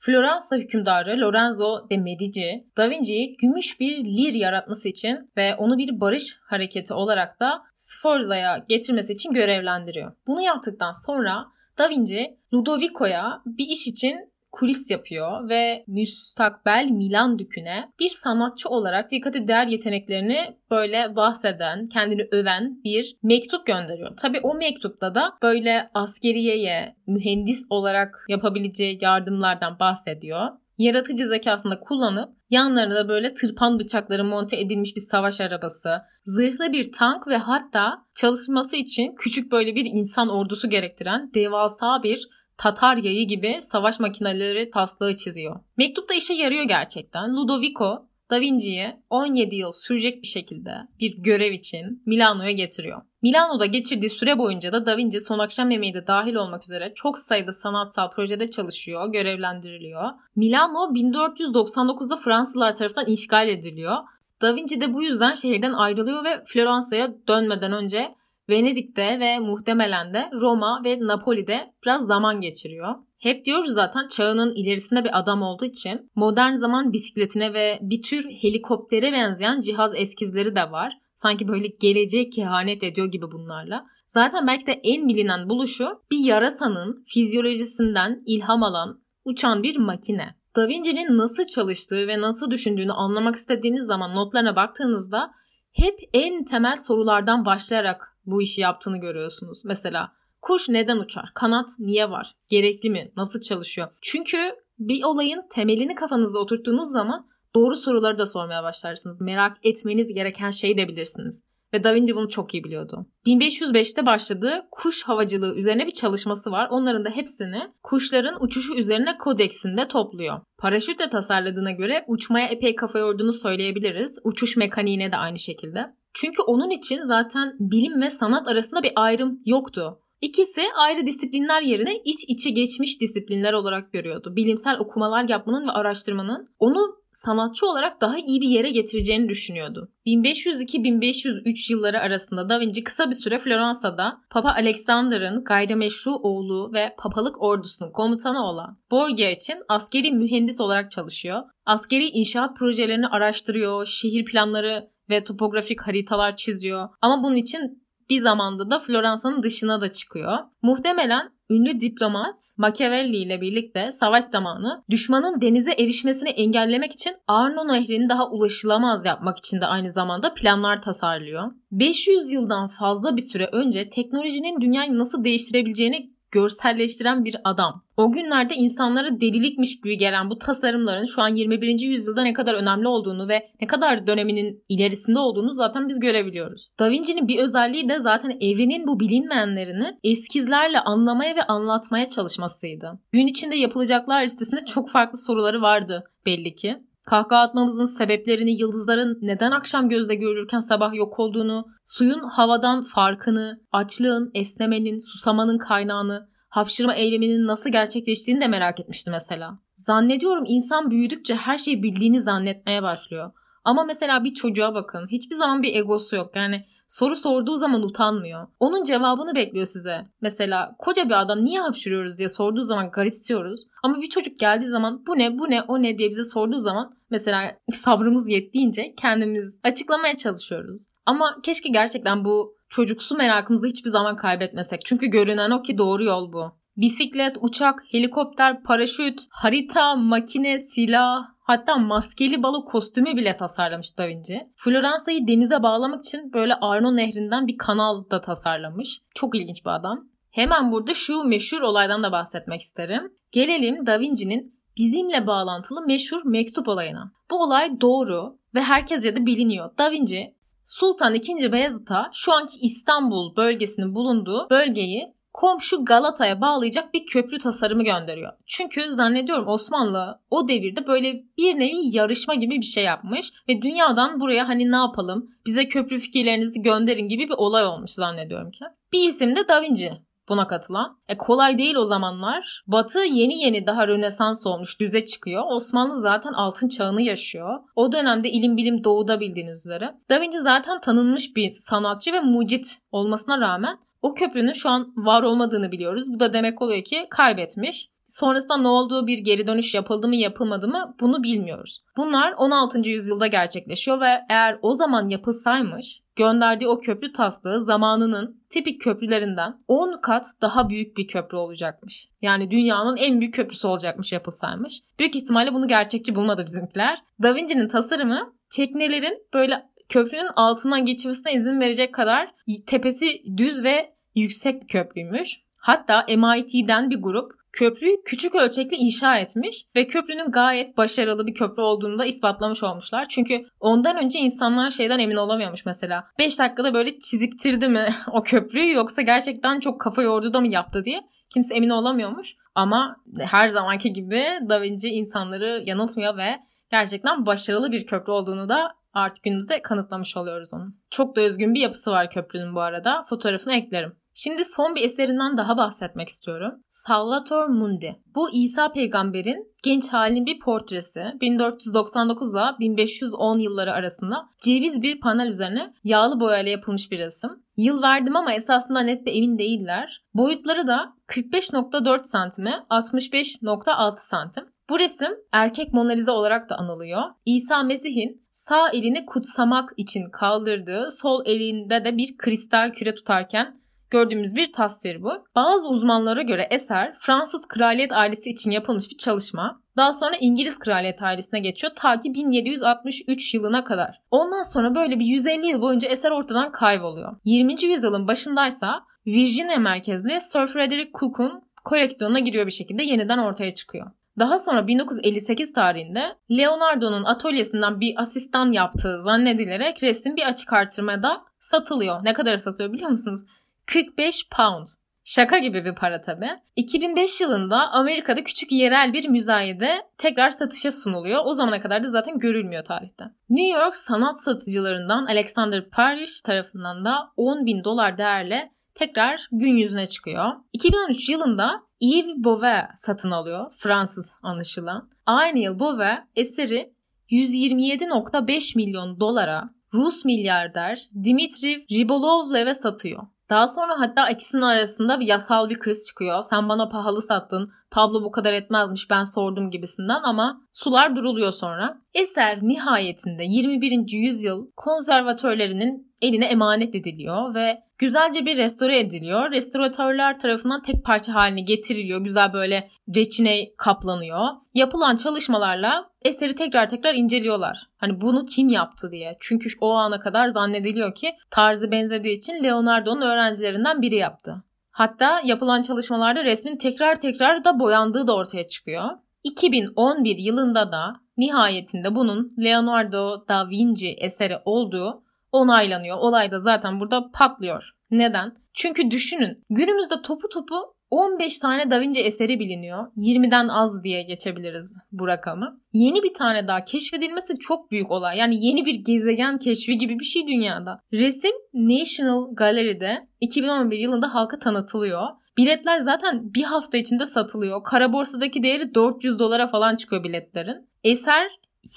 Floransa hükümdarı Lorenzo de Medici, Da Vinci'yi gümüş bir lir yaratması için ve onu bir barış hareketi olarak da Sforza'ya getirmesi için görevlendiriyor. Bunu yaptıktan sonra Da Vinci Ludovico'ya bir iş için kulis yapıyor ve müstakbel Milan düküne bir sanatçı olarak dikkati değer yeteneklerini böyle bahseden, kendini öven bir mektup gönderiyor. Tabii o mektupta da böyle askeriyeye mühendis olarak yapabileceği yardımlardan bahsediyor yaratıcı zekasını kullanıp Yanlarına da böyle tırpan bıçakları monte edilmiş bir savaş arabası, zırhlı bir tank ve hatta çalışması için küçük böyle bir insan ordusu gerektiren devasa bir Tatar yayı gibi savaş makineleri taslağı çiziyor. Mektupta işe yarıyor gerçekten. Ludovico Da Vinci'yi 17 yıl sürecek bir şekilde bir görev için Milano'ya getiriyor. Milano'da geçirdiği süre boyunca da Da Vinci son akşam yemeği de dahil olmak üzere çok sayıda sanatsal projede çalışıyor, görevlendiriliyor. Milano 1499'da Fransızlar tarafından işgal ediliyor. Da Vinci de bu yüzden şehirden ayrılıyor ve Floransa'ya dönmeden önce Venedik'te ve muhtemelen de Roma ve Napoli'de biraz zaman geçiriyor. Hep diyoruz zaten çağının ilerisinde bir adam olduğu için modern zaman bisikletine ve bir tür helikoptere benzeyen cihaz eskizleri de var. Sanki böyle geleceğe kehanet ediyor gibi bunlarla. Zaten belki de en bilinen buluşu bir yarasanın fizyolojisinden ilham alan uçan bir makine. Da Vinci'nin nasıl çalıştığı ve nasıl düşündüğünü anlamak istediğiniz zaman notlarına baktığınızda hep en temel sorulardan başlayarak bu işi yaptığını görüyorsunuz. Mesela kuş neden uçar? Kanat niye var? Gerekli mi? Nasıl çalışıyor? Çünkü bir olayın temelini kafanızda oturttuğunuz zaman doğru soruları da sormaya başlarsınız. Merak etmeniz gereken şeyi de bilirsiniz. Ve Da Vinci bunu çok iyi biliyordu. 1505'te başladığı kuş havacılığı üzerine bir çalışması var. Onların da hepsini kuşların uçuşu üzerine kodeksinde topluyor. Paraşütle tasarladığına göre uçmaya epey kafa yorduğunu söyleyebiliriz. Uçuş mekaniğine de aynı şekilde. Çünkü onun için zaten bilim ve sanat arasında bir ayrım yoktu. İkisi ayrı disiplinler yerine iç içe geçmiş disiplinler olarak görüyordu. Bilimsel okumalar yapmanın ve araştırmanın onu sanatçı olarak daha iyi bir yere getireceğini düşünüyordu. 1502-1503 yılları arasında Da Vinci kısa bir süre Floransa'da Papa Alexander'ın gayrimeşru oğlu ve papalık ordusunun komutanı olan Borgia için askeri mühendis olarak çalışıyor. Askeri inşaat projelerini araştırıyor, şehir planları ve topografik haritalar çiziyor. Ama bunun için bir zamanda da Floransa'nın dışına da çıkıyor. Muhtemelen ünlü diplomat Machiavelli ile birlikte savaş zamanı düşmanın denize erişmesini engellemek için Arno Nehri'ni daha ulaşılamaz yapmak için de aynı zamanda planlar tasarlıyor. 500 yıldan fazla bir süre önce teknolojinin dünyayı nasıl değiştirebileceğini görselleştiren bir adam. O günlerde insanlara delilikmiş gibi gelen bu tasarımların şu an 21. yüzyılda ne kadar önemli olduğunu ve ne kadar döneminin ilerisinde olduğunu zaten biz görebiliyoruz. Da Vinci'nin bir özelliği de zaten evrenin bu bilinmeyenlerini eskizlerle anlamaya ve anlatmaya çalışmasıydı. Gün içinde yapılacaklar listesinde çok farklı soruları vardı belli ki. Kahkaha atmamızın sebeplerini, yıldızların neden akşam gözle görülürken sabah yok olduğunu, suyun havadan farkını, açlığın, esnemenin, susamanın kaynağını, hapşırma eyleminin nasıl gerçekleştiğini de merak etmişti mesela. Zannediyorum insan büyüdükçe her şeyi bildiğini zannetmeye başlıyor. Ama mesela bir çocuğa bakın. Hiçbir zaman bir egosu yok. Yani soru sorduğu zaman utanmıyor. Onun cevabını bekliyor size. Mesela koca bir adam niye hapşırıyoruz diye sorduğu zaman garipsiyoruz. Ama bir çocuk geldiği zaman bu ne bu ne o ne diye bize sorduğu zaman mesela sabrımız yettiğince kendimiz açıklamaya çalışıyoruz. Ama keşke gerçekten bu çocuksu merakımızı hiçbir zaman kaybetmesek. Çünkü görünen o ki doğru yol bu. Bisiklet, uçak, helikopter, paraşüt, harita, makine, silah, Hatta maskeli balık kostümü bile tasarlamış Da Vinci. Floransa'yı denize bağlamak için böyle Arno nehrinden bir kanal da tasarlamış. Çok ilginç bir adam. Hemen burada şu meşhur olaydan da bahsetmek isterim. Gelelim Da Vinci'nin bizimle bağlantılı meşhur mektup olayına. Bu olay doğru ve herkesce de biliniyor. Da Vinci Sultan II. Beyazıt'a şu anki İstanbul bölgesinin bulunduğu bölgeyi komşu Galata'ya bağlayacak bir köprü tasarımı gönderiyor. Çünkü zannediyorum Osmanlı o devirde böyle bir nevi yarışma gibi bir şey yapmış ve dünyadan buraya hani ne yapalım bize köprü fikirlerinizi gönderin gibi bir olay olmuş zannediyorum ki. Bir isim de Da Vinci buna katılan. E kolay değil o zamanlar. Batı yeni yeni daha rönesans olmuş, düze çıkıyor. Osmanlı zaten altın çağını yaşıyor. O dönemde ilim bilim doğuda bildiğiniz üzere. Da Vinci zaten tanınmış bir sanatçı ve mucit olmasına rağmen o köprünün şu an var olmadığını biliyoruz. Bu da demek oluyor ki kaybetmiş. Sonrasında ne olduğu bir geri dönüş yapıldı mı yapılmadı mı bunu bilmiyoruz. Bunlar 16. yüzyılda gerçekleşiyor ve eğer o zaman yapılsaymış gönderdiği o köprü taslağı zamanının tipik köprülerinden 10 kat daha büyük bir köprü olacakmış. Yani dünyanın en büyük köprüsü olacakmış yapılsaymış. Büyük ihtimalle bunu gerçekçi bulmadı bizimkiler. Da Vinci'nin tasarımı teknelerin böyle köprünün altından geçmesine izin verecek kadar tepesi düz ve yüksek bir köprüymüş. Hatta MIT'den bir grup köprüyü küçük ölçekli inşa etmiş ve köprünün gayet başarılı bir köprü olduğunu da ispatlamış olmuşlar. Çünkü ondan önce insanlar şeyden emin olamıyormuş mesela. 5 dakikada böyle çiziktirdi mi o köprüyü yoksa gerçekten çok kafa yordu da mı yaptı diye kimse emin olamıyormuş. Ama her zamanki gibi Da Vinci insanları yanıltmıyor ve gerçekten başarılı bir köprü olduğunu da artık günümüzde kanıtlamış oluyoruz onun. Çok da özgün bir yapısı var köprünün bu arada. Fotoğrafını eklerim. Şimdi son bir eserinden daha bahsetmek istiyorum. Salvator Mundi. Bu İsa peygamberin genç halinin bir portresi. 1499 ile 1510 yılları arasında ceviz bir panel üzerine yağlı boyayla yapılmış bir resim. Yıl verdim ama esasında net de emin değiller. Boyutları da 45.4 santime 65.6 santim. Bu resim erkek Mona Lisa olarak da anılıyor. İsa Mesih'in sağ elini kutsamak için kaldırdığı, sol elinde de bir kristal küre tutarken gördüğümüz bir tasvir bu. Bazı uzmanlara göre eser Fransız kraliyet ailesi için yapılmış bir çalışma. Daha sonra İngiliz kraliyet ailesine geçiyor ta ki 1763 yılına kadar. Ondan sonra böyle bir 150 yıl boyunca eser ortadan kayboluyor. 20. yüzyılın başındaysa Virginia merkezli Sir Frederick Cook'un koleksiyonuna giriyor bir şekilde yeniden ortaya çıkıyor. Daha sonra 1958 tarihinde Leonardo'nun atölyesinden bir asistan yaptığı zannedilerek resim bir açık artırmada satılıyor. Ne kadar satılıyor biliyor musunuz? 45 pound. Şaka gibi bir para tabi. 2005 yılında Amerika'da küçük yerel bir müzayede tekrar satışa sunuluyor. O zamana kadar da zaten görülmüyor tarihte. New York sanat satıcılarından Alexander Parrish tarafından da 10 bin dolar değerle tekrar gün yüzüne çıkıyor. 2013 yılında Yves Beauvais satın alıyor. Fransız anlaşılan. Aynı yıl Beauvais eseri 127.5 milyon dolara Rus milyarder Dimitri Ribolovlev'e satıyor. Daha sonra hatta ikisinin arasında bir yasal bir kriz çıkıyor. Sen bana pahalı sattın, tablo bu kadar etmezmiş ben sordum gibisinden ama sular duruluyor sonra. Eser nihayetinde 21. yüzyıl konservatörlerinin eline emanet ediliyor ve güzelce bir restore ediliyor. Restoratörler tarafından tek parça haline getiriliyor. Güzel böyle reçine kaplanıyor. Yapılan çalışmalarla eseri tekrar tekrar inceliyorlar. Hani bunu kim yaptı diye. Çünkü o ana kadar zannediliyor ki tarzı benzediği için Leonardo'nun öğrencilerinden biri yaptı. Hatta yapılan çalışmalarda resmin tekrar tekrar da boyandığı da ortaya çıkıyor. 2011 yılında da nihayetinde bunun Leonardo da Vinci eseri olduğu onaylanıyor. Olay da zaten burada patlıyor. Neden? Çünkü düşünün günümüzde topu topu 15 tane Da Vinci eseri biliniyor. 20'den az diye geçebiliriz bu rakamı. Yeni bir tane daha keşfedilmesi çok büyük olay. Yani yeni bir gezegen keşfi gibi bir şey dünyada. Resim National Gallery'de 2011 yılında halka tanıtılıyor. Biletler zaten bir hafta içinde satılıyor. Kara borsadaki değeri 400 dolara falan çıkıyor biletlerin. Eser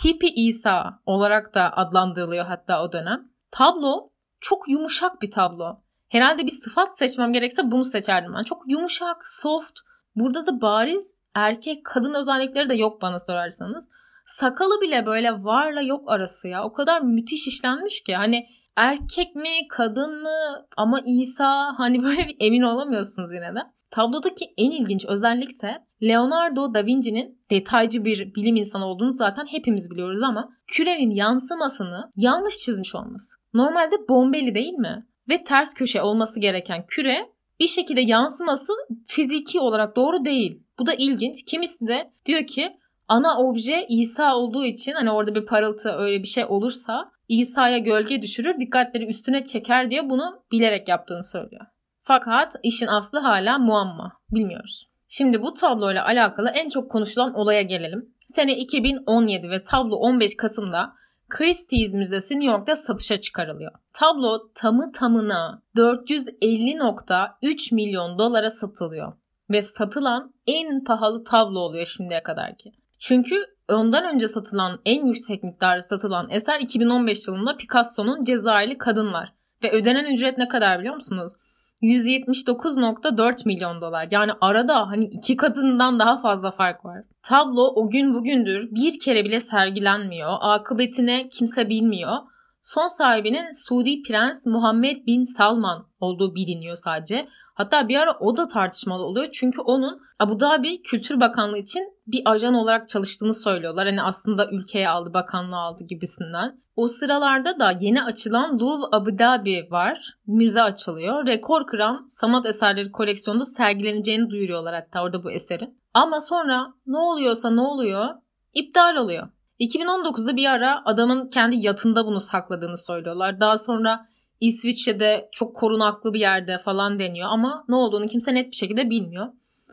Hippie İsa olarak da adlandırılıyor hatta o dönem. Tablo çok yumuşak bir tablo. Herhalde bir sıfat seçmem gerekse bunu seçerdim ben. Çok yumuşak, soft. Burada da bariz erkek kadın özellikleri de yok bana sorarsanız. Sakalı bile böyle varla yok arası ya. O kadar müthiş işlenmiş ki. Hani erkek mi kadın mı ama İsa hani böyle bir emin olamıyorsunuz yine de. Tablodaki en ilginç özellik ise Leonardo da Vinci'nin detaycı bir bilim insanı olduğunu zaten hepimiz biliyoruz ama kürenin yansımasını yanlış çizmiş olması. Normalde bombeli değil mi? Ve ters köşe olması gereken küre bir şekilde yansıması fiziki olarak doğru değil. Bu da ilginç. Kimisi de diyor ki ana obje İsa olduğu için hani orada bir parıltı öyle bir şey olursa İsa'ya gölge düşürür, dikkatleri üstüne çeker diye bunu bilerek yaptığını söylüyor. Fakat işin aslı hala muamma. Bilmiyoruz. Şimdi bu tabloyla alakalı en çok konuşulan olaya gelelim. Sene 2017 ve tablo 15 Kasım'da Christie's Müzesi New York'ta satışa çıkarılıyor. Tablo tamı tamına 450.3 milyon dolara satılıyor. Ve satılan en pahalı tablo oluyor şimdiye kadar ki. Çünkü ondan önce satılan en yüksek miktarda satılan eser 2015 yılında Picasso'nun Cezayirli Kadınlar. Ve ödenen ücret ne kadar biliyor musunuz? 179.4 milyon dolar. Yani arada hani iki katından daha fazla fark var. Tablo o gün bugündür bir kere bile sergilenmiyor. Akıbetine kimse bilmiyor. Son sahibinin Suudi Prens Muhammed Bin Salman olduğu biliniyor sadece. Hatta bir ara o da tartışmalı oluyor çünkü onun Abu Dhabi Kültür Bakanlığı için bir ajan olarak çalıştığını söylüyorlar. Hani aslında ülkeye aldı, bakanlığı aldı gibisinden. O sıralarda da yeni açılan Louvre Abu Dhabi var. Müze açılıyor. Rekor kıran sanat eserleri koleksiyonunda sergileneceğini duyuruyorlar hatta orada bu eserin. Ama sonra ne oluyorsa ne oluyor? İptal oluyor. 2019'da bir ara adamın kendi yatında bunu sakladığını söylüyorlar. Daha sonra İsviçre'de çok korunaklı bir yerde falan deniyor ama ne olduğunu kimse net bir şekilde bilmiyor.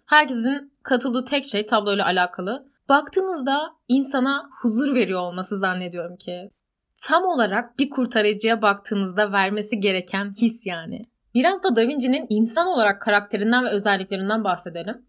Herkesin katıldığı tek şey tabloyla alakalı. Baktığınızda insana huzur veriyor olması zannediyorum ki. Tam olarak bir kurtarıcıya baktığınızda vermesi gereken his yani. Biraz da Da Vinci'nin insan olarak karakterinden ve özelliklerinden bahsedelim.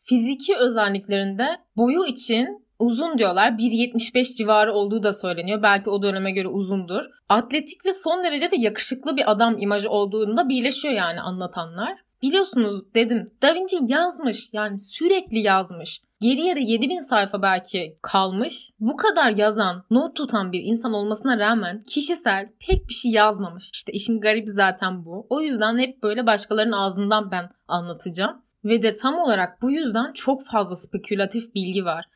Fiziki özelliklerinde boyu için uzun diyorlar. 1.75 civarı olduğu da söyleniyor. Belki o döneme göre uzundur. Atletik ve son derece de yakışıklı bir adam imajı olduğunda birleşiyor yani anlatanlar. Biliyorsunuz dedim Da Vinci yazmış yani sürekli yazmış. Geriye de 7000 sayfa belki kalmış. Bu kadar yazan, not tutan bir insan olmasına rağmen kişisel pek bir şey yazmamış. İşte işin garibi zaten bu. O yüzden hep böyle başkalarının ağzından ben anlatacağım. Ve de tam olarak bu yüzden çok fazla spekülatif bilgi var.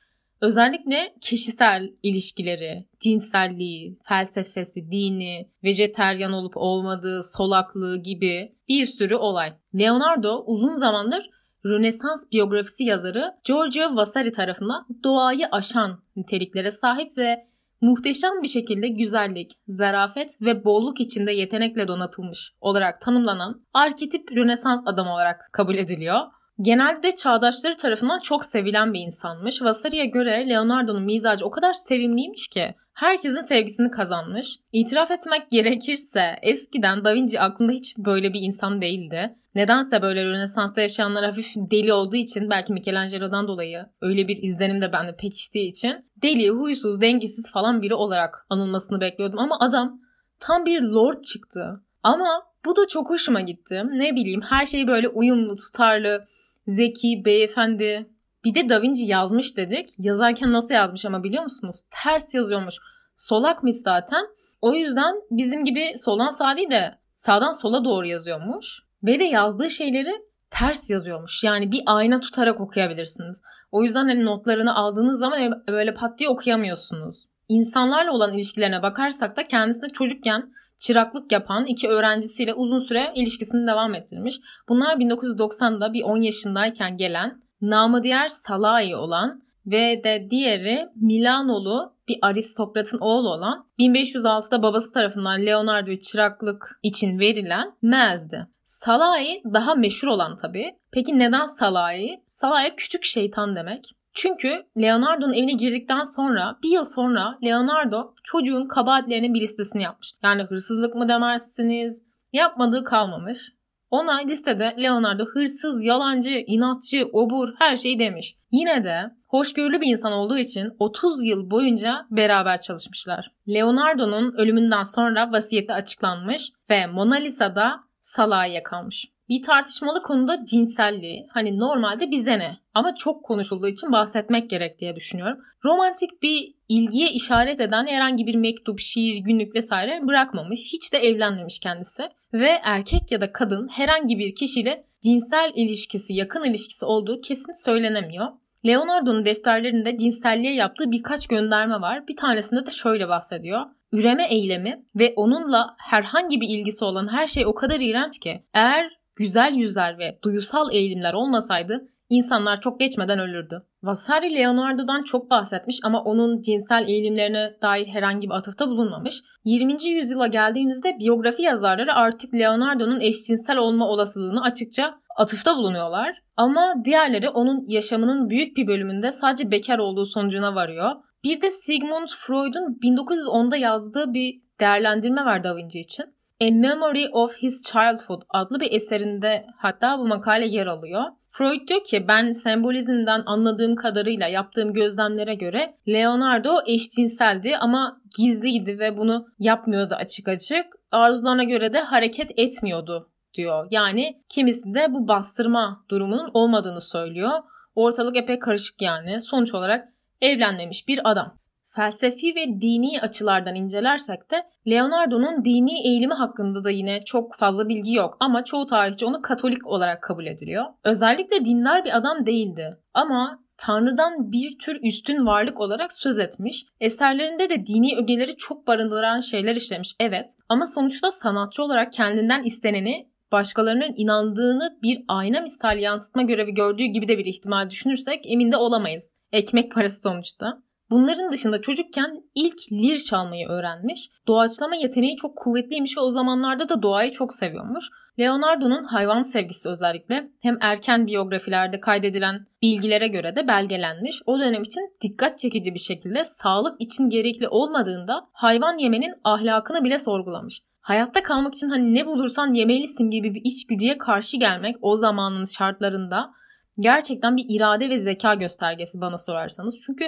Özellikle kişisel ilişkileri, cinselliği, felsefesi, dini, vejeteryan olup olmadığı, solaklığı gibi bir sürü olay. Leonardo uzun zamandır Rönesans biyografisi yazarı Giorgio Vasari tarafından doğayı aşan niteliklere sahip ve muhteşem bir şekilde güzellik, zarafet ve bolluk içinde yetenekle donatılmış olarak tanımlanan arketip Rönesans adam olarak kabul ediliyor. Genelde çağdaşları tarafından çok sevilen bir insanmış. Vasari'ye göre Leonardo'nun mizacı o kadar sevimliymiş ki herkesin sevgisini kazanmış. İtiraf etmek gerekirse eskiden Da Vinci aklında hiç böyle bir insan değildi. Nedense böyle Rönesans'ta yaşayanlar hafif deli olduğu için belki Michelangelo'dan dolayı öyle bir izlenim de bende pekiştiği için deli, huysuz, dengesiz falan biri olarak anılmasını bekliyordum ama adam tam bir lord çıktı. Ama bu da çok hoşuma gitti. Ne bileyim her şey böyle uyumlu, tutarlı, zeki, beyefendi. Bir de Da Vinci yazmış dedik. Yazarken nasıl yazmış ama biliyor musunuz? Ters yazıyormuş. Solakmış zaten. O yüzden bizim gibi soldan sağa değil de sağdan sola doğru yazıyormuş. Ve de yazdığı şeyleri ters yazıyormuş. Yani bir ayna tutarak okuyabilirsiniz. O yüzden hani notlarını aldığınız zaman böyle pat diye okuyamıyorsunuz. İnsanlarla olan ilişkilerine bakarsak da kendisine çocukken çıraklık yapan iki öğrencisiyle uzun süre ilişkisini devam ettirmiş. Bunlar 1990'da bir 10 yaşındayken gelen namı diğer Salai olan ve de diğeri Milanolu bir aristokratın oğlu olan 1506'da babası tarafından Leonardo'yu çıraklık için verilen Mez'di. Salai daha meşhur olan tabii. Peki neden Salai? Salai küçük şeytan demek. Çünkü Leonardo'nun evine girdikten sonra bir yıl sonra Leonardo çocuğun kabahatlerinin bir listesini yapmış. Yani hırsızlık mı demezsiniz yapmadığı kalmamış. Ona listede Leonardo hırsız, yalancı, inatçı, obur her şeyi demiş. Yine de hoşgörülü bir insan olduğu için 30 yıl boyunca beraber çalışmışlar. Leonardo'nun ölümünden sonra vasiyeti açıklanmış ve Mona Lisa'da Salah'a kalmış. Bir tartışmalı konuda cinselliği. Hani normalde bize ne? Ama çok konuşulduğu için bahsetmek gerek diye düşünüyorum. Romantik bir ilgiye işaret eden herhangi bir mektup, şiir, günlük vesaire bırakmamış. Hiç de evlenmemiş kendisi. Ve erkek ya da kadın herhangi bir kişiyle cinsel ilişkisi, yakın ilişkisi olduğu kesin söylenemiyor. Leonardo'nun defterlerinde cinselliğe yaptığı birkaç gönderme var. Bir tanesinde de şöyle bahsediyor üreme eylemi ve onunla herhangi bir ilgisi olan her şey o kadar iğrenç ki eğer güzel yüzler ve duyusal eğilimler olmasaydı insanlar çok geçmeden ölürdü. Vasari Leonardo'dan çok bahsetmiş ama onun cinsel eğilimlerine dair herhangi bir atıfta bulunmamış. 20. yüzyıla geldiğimizde biyografi yazarları artık Leonardo'nun eşcinsel olma olasılığını açıkça atıfta bulunuyorlar. Ama diğerleri onun yaşamının büyük bir bölümünde sadece bekar olduğu sonucuna varıyor. Bir de Sigmund Freud'un 1910'da yazdığı bir değerlendirme var Da Vinci için. A Memory of His Childhood adlı bir eserinde hatta bu makale yer alıyor. Freud diyor ki ben sembolizmden anladığım kadarıyla yaptığım gözlemlere göre Leonardo eşcinseldi ama gizliydi ve bunu yapmıyordu açık açık. Arzularına göre de hareket etmiyordu diyor. Yani kimisi de bu bastırma durumunun olmadığını söylüyor. Ortalık epey karışık yani. Sonuç olarak evlenmemiş bir adam. Felsefi ve dini açılardan incelersek de Leonardo'nun dini eğilimi hakkında da yine çok fazla bilgi yok ama çoğu tarihçi onu Katolik olarak kabul ediliyor. Özellikle dindar bir adam değildi ama Tanrı'dan bir tür üstün varlık olarak söz etmiş. Eserlerinde de dini ögeleri çok barındıran şeyler işlemiş evet ama sonuçta sanatçı olarak kendinden isteneni başkalarının inandığını bir ayna misal yansıtma görevi gördüğü gibi de bir ihtimal düşünürsek emin de olamayız. Ekmek parası sonuçta. Bunların dışında çocukken ilk lir çalmayı öğrenmiş. Doğaçlama yeteneği çok kuvvetliymiş ve o zamanlarda da doğayı çok seviyormuş. Leonardo'nun hayvan sevgisi özellikle hem erken biyografilerde kaydedilen bilgilere göre de belgelenmiş. O dönem için dikkat çekici bir şekilde sağlık için gerekli olmadığında hayvan yemenin ahlakını bile sorgulamış. Hayatta kalmak için hani ne bulursan yemelisin gibi bir içgüdüye karşı gelmek o zamanın şartlarında gerçekten bir irade ve zeka göstergesi bana sorarsanız. Çünkü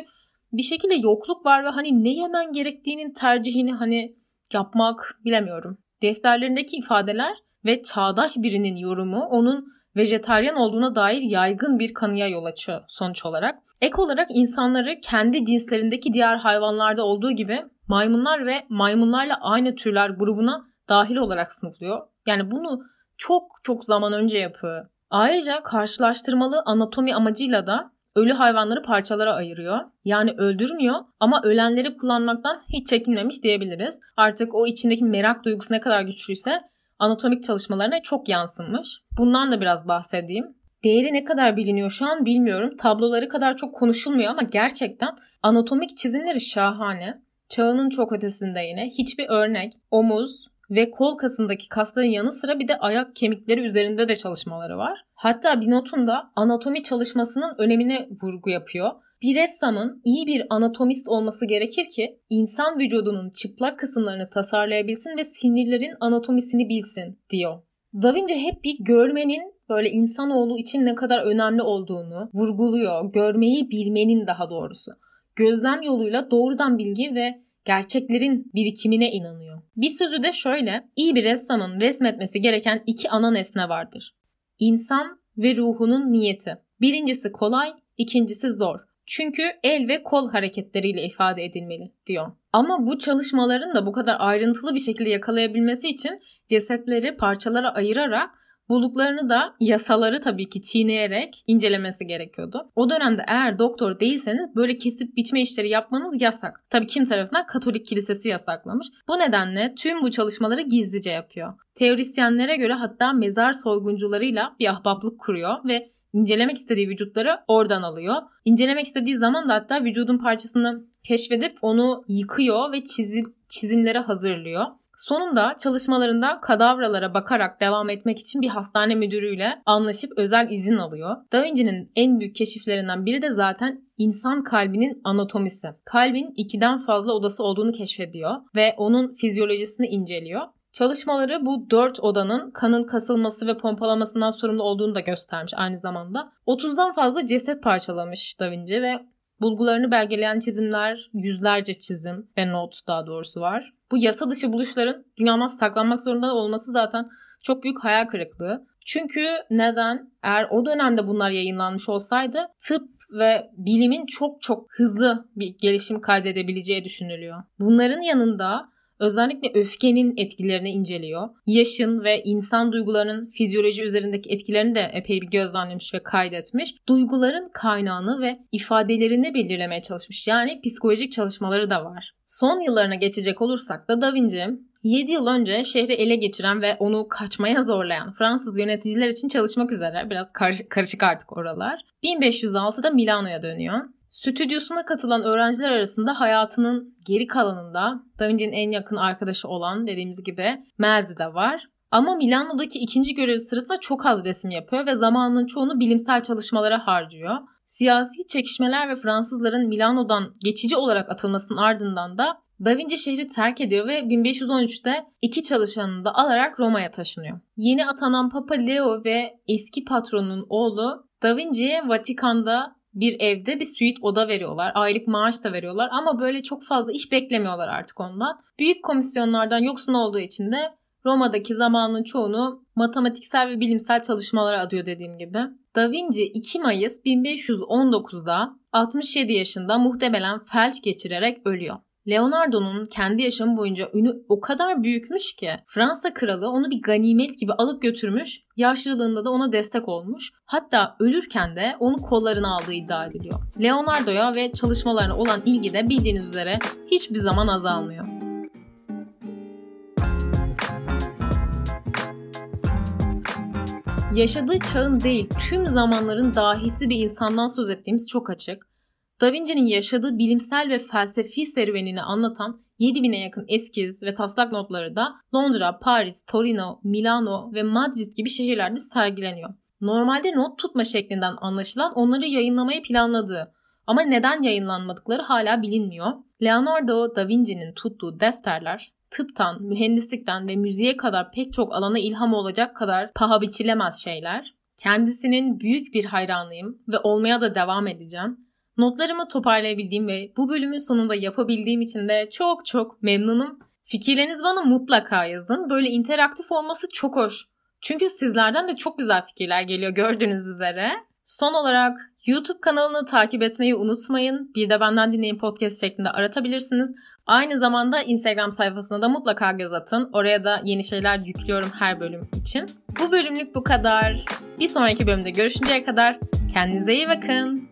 bir şekilde yokluk var ve hani ne yemen gerektiğinin tercihini hani yapmak bilemiyorum. Defterlerindeki ifadeler ve çağdaş birinin yorumu onun vejetaryen olduğuna dair yaygın bir kanıya yol açıyor sonuç olarak. Ek olarak insanları kendi cinslerindeki diğer hayvanlarda olduğu gibi maymunlar ve maymunlarla aynı türler grubuna dahil olarak sınıflıyor. Yani bunu çok çok zaman önce yapıyor. Ayrıca karşılaştırmalı anatomi amacıyla da ölü hayvanları parçalara ayırıyor. Yani öldürmüyor ama ölenleri kullanmaktan hiç çekinmemiş diyebiliriz. Artık o içindeki merak duygusu ne kadar güçlüyse anatomik çalışmalarına çok yansımış. Bundan da biraz bahsedeyim. Değeri ne kadar biliniyor şu an bilmiyorum. Tabloları kadar çok konuşulmuyor ama gerçekten anatomik çizimleri şahane. Çağının çok ötesinde yine hiçbir örnek, omuz, ve kol kasındaki kasların yanı sıra bir de ayak kemikleri üzerinde de çalışmaları var. Hatta bir notunda anatomi çalışmasının önemine vurgu yapıyor. Bir ressamın iyi bir anatomist olması gerekir ki insan vücudunun çıplak kısımlarını tasarlayabilsin ve sinirlerin anatomisini bilsin diyor. Da Vinci hep bir görmenin böyle insanoğlu için ne kadar önemli olduğunu vurguluyor. Görmeyi bilmenin daha doğrusu. Gözlem yoluyla doğrudan bilgi ve gerçeklerin birikimine inanıyor. Bir sözü de şöyle, iyi bir ressamın resmetmesi gereken iki ana nesne vardır. İnsan ve ruhunun niyeti. Birincisi kolay, ikincisi zor. Çünkü el ve kol hareketleriyle ifade edilmeli diyor. Ama bu çalışmaların da bu kadar ayrıntılı bir şekilde yakalayabilmesi için cesetleri parçalara ayırarak bulduklarını da yasaları tabii ki çiğneyerek incelemesi gerekiyordu. O dönemde eğer doktor değilseniz böyle kesip biçme işleri yapmanız yasak. Tabii kim tarafından Katolik Kilisesi yasaklamış. Bu nedenle tüm bu çalışmaları gizlice yapıyor. Teorisyenlere göre hatta mezar soyguncularıyla bir ahbaplık kuruyor ve incelemek istediği vücutları oradan alıyor. İncelemek istediği zaman da hatta vücudun parçasını keşfedip onu yıkıyor ve çizim, çizimlere hazırlıyor. Sonunda çalışmalarında kadavralara bakarak devam etmek için bir hastane müdürüyle anlaşıp özel izin alıyor. Da Vinci'nin en büyük keşiflerinden biri de zaten insan kalbinin anatomisi. Kalbin ikiden fazla odası olduğunu keşfediyor ve onun fizyolojisini inceliyor. Çalışmaları bu dört odanın kanın kasılması ve pompalamasından sorumlu olduğunu da göstermiş aynı zamanda. 30'dan fazla ceset parçalamış Da Vinci ve bulgularını belgeleyen çizimler, yüzlerce çizim ve not daha doğrusu var. Bu yasa dışı buluşların dünyadan saklanmak zorunda olması zaten çok büyük hayal kırıklığı. Çünkü neden? Eğer o dönemde bunlar yayınlanmış olsaydı tıp ve bilimin çok çok hızlı bir gelişim kaydedebileceği düşünülüyor. Bunların yanında Özellikle öfkenin etkilerini inceliyor. Yaşın ve insan duygularının fizyoloji üzerindeki etkilerini de epey bir gözlemlemiş ve kaydetmiş. Duyguların kaynağını ve ifadelerini belirlemeye çalışmış. Yani psikolojik çalışmaları da var. Son yıllarına geçecek olursak da Da Vinci 7 yıl önce şehri ele geçiren ve onu kaçmaya zorlayan Fransız yöneticiler için çalışmak üzere biraz karışık artık oralar. 1506'da Milano'ya dönüyor. Stüdyosuna katılan öğrenciler arasında hayatının geri kalanında Da Vinci'nin en yakın arkadaşı olan dediğimiz gibi Melzi de var. Ama Milano'daki ikinci görevi sırasında çok az resim yapıyor ve zamanının çoğunu bilimsel çalışmalara harcıyor. Siyasi çekişmeler ve Fransızların Milano'dan geçici olarak atılmasının ardından da Da Vinci şehri terk ediyor ve 1513'te iki çalışanını da alarak Roma'ya taşınıyor. Yeni atanan Papa Leo ve eski patronun oğlu Da Vinci'ye Vatikan'da bir evde bir suite oda veriyorlar. Aylık maaş da veriyorlar ama böyle çok fazla iş beklemiyorlar artık ondan. Büyük komisyonlardan yoksun olduğu için de Roma'daki zamanın çoğunu matematiksel ve bilimsel çalışmalara adıyor dediğim gibi. Da Vinci 2 Mayıs 1519'da 67 yaşında muhtemelen felç geçirerek ölüyor. Leonardo'nun kendi yaşamı boyunca ünü o kadar büyükmüş ki Fransa kralı onu bir ganimet gibi alıp götürmüş, yaşlılığında da ona destek olmuş. Hatta ölürken de onu kollarına aldığı iddia ediliyor. Leonardo'ya ve çalışmalarına olan ilgi de bildiğiniz üzere hiçbir zaman azalmıyor. Yaşadığı çağın değil, tüm zamanların dahisi bir insandan söz ettiğimiz çok açık. Da Vinci'nin yaşadığı bilimsel ve felsefi serüvenini anlatan 7000'e yakın eskiz ve taslak notları da Londra, Paris, Torino, Milano ve Madrid gibi şehirlerde sergileniyor. Normalde not tutma şeklinden anlaşılan onları yayınlamayı planladığı ama neden yayınlanmadıkları hala bilinmiyor. Leonardo da Vinci'nin tuttuğu defterler tıptan, mühendislikten ve müziğe kadar pek çok alana ilham olacak kadar paha biçilemez şeyler. Kendisinin büyük bir hayranıyım ve olmaya da devam edeceğim. Notlarımı toparlayabildiğim ve bu bölümün sonunda yapabildiğim için de çok çok memnunum. Fikirleriniz bana mutlaka yazın. Böyle interaktif olması çok hoş. Çünkü sizlerden de çok güzel fikirler geliyor gördüğünüz üzere. Son olarak YouTube kanalını takip etmeyi unutmayın. Bir de benden dinleyin podcast şeklinde aratabilirsiniz. Aynı zamanda Instagram sayfasına da mutlaka göz atın. Oraya da yeni şeyler yüklüyorum her bölüm için. Bu bölümlük bu kadar. Bir sonraki bölümde görüşünceye kadar kendinize iyi bakın.